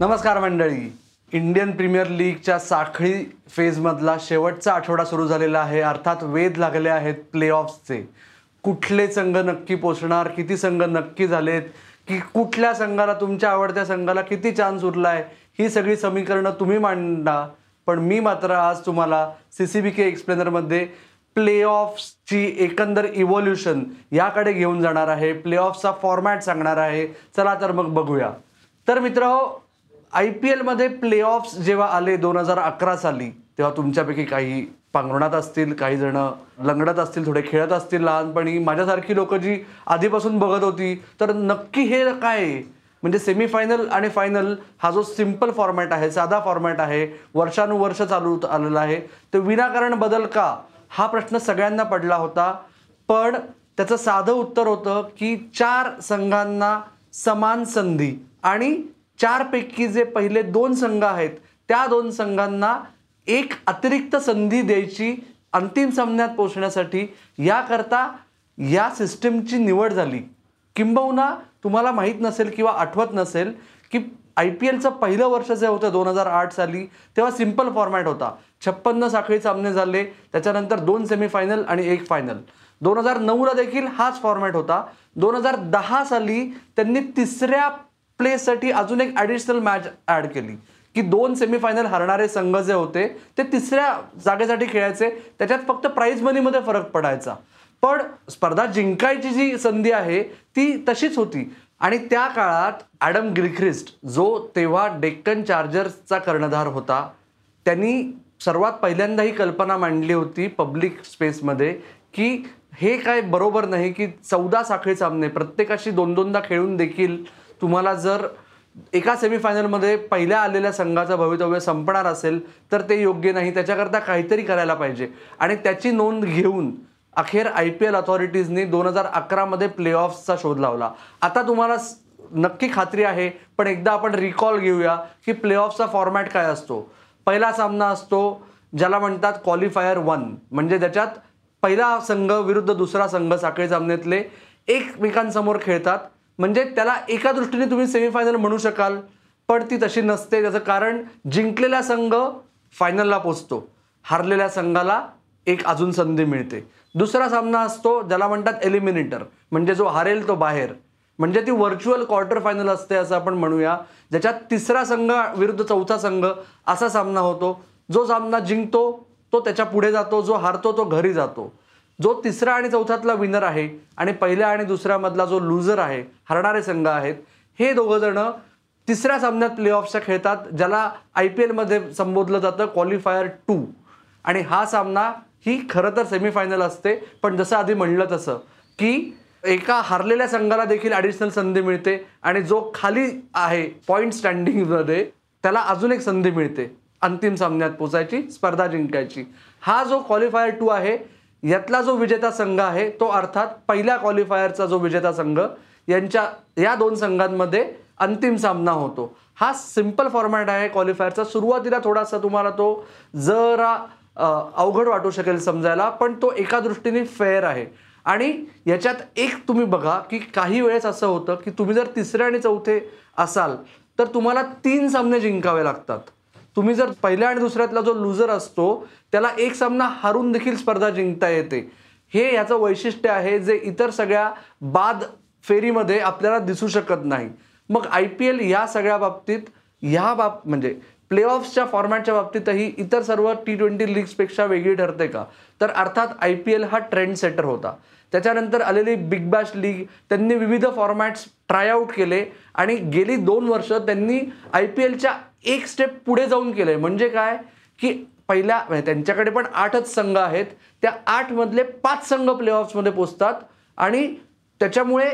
नमस्कार मंडळी. Indian premier लीगच्या साखळी फेजमधला शेवटचा आठवडा सुरू झालेला आहे. अर्थात वेध लागले आहेत प्लेऑफ्सचे. कुठले संघ नक्की पोचणार किती संघ नक्की झालेत की कुठल्या संघाला तुमच्या आवडत्या संघाला किती चान्स उरला आहे ही सगळी समीकरणं तुम्ही मांडा. पण मी मात्र आज तुम्हाला सी सी बी के एक्सप्लेनरमध्ये प्लेऑफ्सची एकंदर इव्होल्युशन याकडे घेऊन जाणार आहे. प्लेऑफ्सचा फॉर्मॅट सांगणार आहे. चला तर मग बघूया. तर मित्र आय पी एलमध्ये प्लेऑफ्स जेव्हा आले दोन हजार अकरा साली तेव्हा तुमच्यापैकी काही पांघरुणात असतील काही जण लंगडत असतील थोडे खेळत असतील लहानपणी. माझ्यासारखी लोक जी आधीपासून बघत होती तर नक्की हे काय आहे? म्हणजे सेमीफायनल आणि फायनल हा जो सिंपल फॉर्मॅट आहे साधा फॉर्मॅट आहे वर्षानुवर्ष चालू आलेला आहे. तर विनाकारण बदल का? हा प्रश्न सगळ्यांना पडला होता. पण त्याचं साधं उत्तर होतं की चार संघांना समान संधी आणि चारपैकी जे पहिले दोन संघ आहेत त्या दोन संघांना एक अतिरिक्त संधी द्यायची अंतिम सामन्यात पोचण्यासाठी याकरता या सिस्टीमची निवड झाली. किंबहुना तुम्हाला माहीत नसेल किंवा आठवत नसेल की आय पी एलचं पहिलं वर्ष जे होतं दोन हजार आठ साली तेव्हा सिंपल फॉर्मॅट होता. छप्पन्न साखळी सामने झाले त्याच्यानंतर दोन सेमीफायनल आणि एक फायनल. दोन हजार नऊला देखील हाच फॉर्मॅट होता. दोन हजार दहा साली त्यांनी तिसऱ्या प्लेसाठी अजून एक ॲडिशनल मॅच ॲड केली. की दोन सेमीफायनल हरणारे संघ जे होते ते तिसऱ्या जागेसाठी खेळायचे. त्याच्यात फक्त प्राईज मनीमध्ये फरक पडायचा. पण स्पर्धा जिंकायची जी संधी आहे ती तशीच होती. आणि त्या काळात ॲडम ग्रिख्रिस्ट जो तेव्हा डेक्कन चार्जर्सचा कर्णधार होता त्यांनी सर्वात पहिल्यांदा ही कल्पना मांडली होती पब्लिक स्पेसमध्ये की हे काय बरोबर नाही की चौदा साखळी सामने प्रत्येकाशी दोन दोनदा खेळून देखील तुम्हाला जर एका सेमीफायनलमध्ये पहिल्या आलेल्या संघाचं भवितव्य संपणार असेल तर ते योग्य नाही. त्याच्याकरता काहीतरी करायला पाहिजे. आणि त्याची नोंद घेऊन अखेर आय पी एल अथॉरिटीजनी दोन हजार अकरामध्ये प्लेऑफ्सचा शोध लावला. आता तुम्हाला नक्की खात्री आहे पण एकदा आपण रिकॉल घेऊया की प्लेऑफचा फॉर्मॅट काय असतो. पहिला सामना असतो ज्याला म्हणतात क्वालिफायर वन म्हणजे ज्याच्यात पहिला संघ विरुद्ध दुसरा संघ साखळी सामन्यातले एकमेकांसमोर खेळतात. म्हणजे त्याला एका दृष्टीने तुम्ही सेमीफायनल म्हणू शकाल पण ती तशी नसते. त्याचं कारण जिंकलेला संघ फायनलला पोचतो. हारलेल्या संघाला एक अजून संधी मिळते. दुसरा सामना असतो ज्याला म्हणतात एलिमिनेटर म्हणजे जो हारेल तो बाहेर. म्हणजे ती व्हर्च्युअल क्वार्टर फायनल असते असं आपण म्हणूया. ज्याच्यात तिसरा संघ विरुद्ध चौथा संघ असा सामना होतो. जो सामना जिंकतो तो त्याच्या पुढे जातो. जो हारतो तो घरी जातो. जो तिसरा आणि चौथ्यातला विनर आहे आणि पहिल्या आणि दुसऱ्यामधला जो लुझर आहे हरणारे संघ आहेत हे दोघं जण तिसऱ्या सामन्यात प्लेऑफ्सच्या खेळतात ज्याला आय पी एलमध्ये संबोधलं जातं क्वालिफायर टू आणि हा सामना ही खरं तर सेमीफायनल असते पण जसं आधी म्हणलं तसं की एका हारलेल्या संघाला देखील ॲडिशनल संधी मिळते आणि जो खाली आहे पॉईंट स्टँडिंगमध्ये त्याला अजून एक संधी मिळते अंतिम सामन्यात पोचायची स्पर्धा जिंकायची. हा जो क्वालिफायर टू आहे यातला जो विजेता संघ आहे तो अर्थात पहिल्या क्वालिफायरचा जो विजेता संघ यांच्या या दोन संघांमध्ये अंतिम सामना होतो. हा सिंपल फॉर्मॅट आहे क्वालिफायरचा सुरुवातीला थोडासा तुम्हाला तो जरा अवघड वाटू शकेल समजायला पण तो एका दृष्टीने फेअर आहे. आणि याच्यात एक तुम्ही बघा की काही वेळेस असं होतं की तुम्ही जर तिसरे आणि चौथे असाल तर तुम्हाला तीन सामने जिंकावे लागतात. तुम्ही जर पहिल्या आणि दुसऱ्यातला जो लुझर असतो त्याला एक सामना हारून देखील स्पर्धा जिंकता येते. हे याचं वैशिष्ट्य आहे जे इतर सगळ्या बाद फेरीमध्ये आपल्याला दिसू शकत नाही. मग आय पी एल या सगळ्या बाबतीत ह्या बाब म्हणजे प्लेऑफ्सच्या फॉर्मॅटच्या बाबतीतही इतर सर्व टी ट्वेंटी लीग्सपेक्षा वेगळी ठरते का? तर अर्थात आय पी एल हा ट्रेंड सेटर होता. त्याच्यानंतर आलेली बिग बॅश लीग त्यांनी विविध फॉर्मॅट्स ट्रायआउट केले आणि गेली दोन वर्ष त्यांनी आय पी एलच्या एक स्टेप पुढे जाऊन केलं आहे म्हणजे काय? की पहिल्या म्हणजे त्यांच्याकडे पण आठच संघ आहेत. त्या आठमधले पाच संघ प्लेऑफ्समध्ये पोचतात. आणि त्याच्यामुळे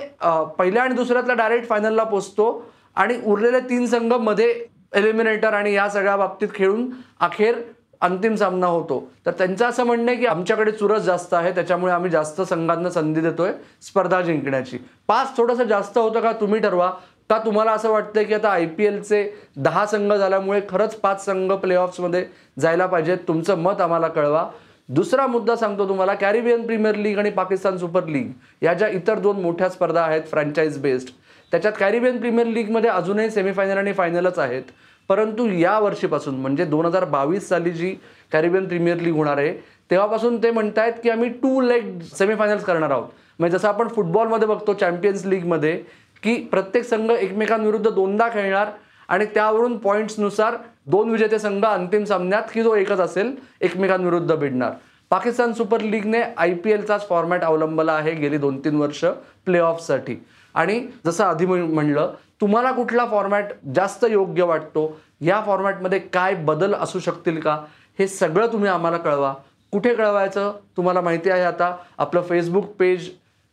पहिल्या आणि दुसऱ्यातला डायरेक्ट फायनलला पोचतो. आणि उरलेले तीन संघमध्ये एलिमिनेटर आणि या सगळ्या बाबतीत खेळून अखेर अंतिम सामना होतो. तर त्यांचं असं म्हणणं आहे की आमच्याकडे चुरस जास्त आहे. त्याच्यामुळे आम्ही जास्त संघांना संधी देतोय स्पर्धा जिंकण्याची. पाच थोडंसं जास्त होतं का तुम्ही ठरवा. का तुम्हाला असं वाटतंय की आता आय पी एलचे दहा संघ झाल्यामुळे खरंच पाच संघ प्लेऑफ्समध्ये जायला पाहिजेत. तुमचं मत आम्हाला कळवा. दुसरा मुद्दा सांगतो तुम्हाला कॅरिबियन प्रीमियर लीग आणि पाकिस्तान सुपर लीग या ज्या इतर दोन मोठ्या स्पर्धा आहेत फ्रँचाईज बेस्ड त्याच्यात कॅरिबियन प्रीमियर लीगमध्ये अजूनही सेमीफायनल आणि फायनलच आहेत. परंतु या वर्षीपासून म्हणजे दोन हजार बावीस साली जी कॅरिबियन प्रीमियर लीग होणार आहे तेव्हापासून ते म्हणतायत की आम्ही टू लेग सेमीफायनल्स करणार आहोत. म्हणजे जसं आपण फुटबॉलमध्ये बघतो चॅम्पियन्स लीगमध्ये की प्रत्येक संघ एकमेकांविरुद्ध दोनदा खेळणार आणि त्यावरून पॉईंट्सनुसार दोन विजेते संघ अंतिम सामन्यात की जो एकच असेल एकमेकांविरुद्ध भिडणार. पाकिस्तान सुपर लीगने आय पी एलचाच फॉर्मॅट अवलंबला आहे गेली दोन तीन वर्ष प्ले ऑफसाठी आणि जसं आधी म्हणलं तुम्हाला कुठला फॉर्मॅट जास्त योग्य वाटतो? या फॉर्मॅटमध्ये काय बदल असू शकतील का? हे सगळं तुम्ही आम्हाला कळवा. कुठे कळवायचं? तुम्हाला माहिती आहे आता. आपलं फेसबुक पेज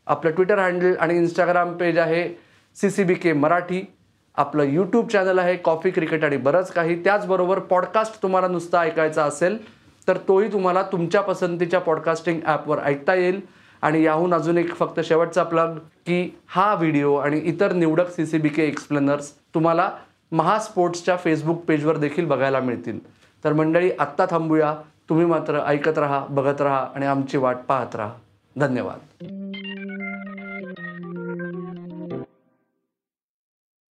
आपलं ट्विटर हँडल आणि इंस्टाग्राम पेज आहे. C C B K Marathi आपलं यूट्यूब चॅनल आहे कॉफी क्रिकेट आणि बरंच काही. त्याचबरोबर पॉडकास्ट तुम्हाला नुसता ऐकायचा असेल तर तोही तुम्हाला तुमच्या पसंतीच्या पॉडकास्टिंग ॲपवर ऐकता येईल. आणि याहून अजून एक फक्त शेवटचा प्लग की हा व्हिडिओ आणि इतर निवडक C C B K explainers तुम्हाला महास्पोर्ट्सच्या फेसबुक पेजवर देखील बघायला मिळतील. तर मंडळी आत्ता थांबूया. तुम्ही मात्र ऐकत राहा बघत राहा आणि आमची वाट पाहत राहा. धन्यवाद.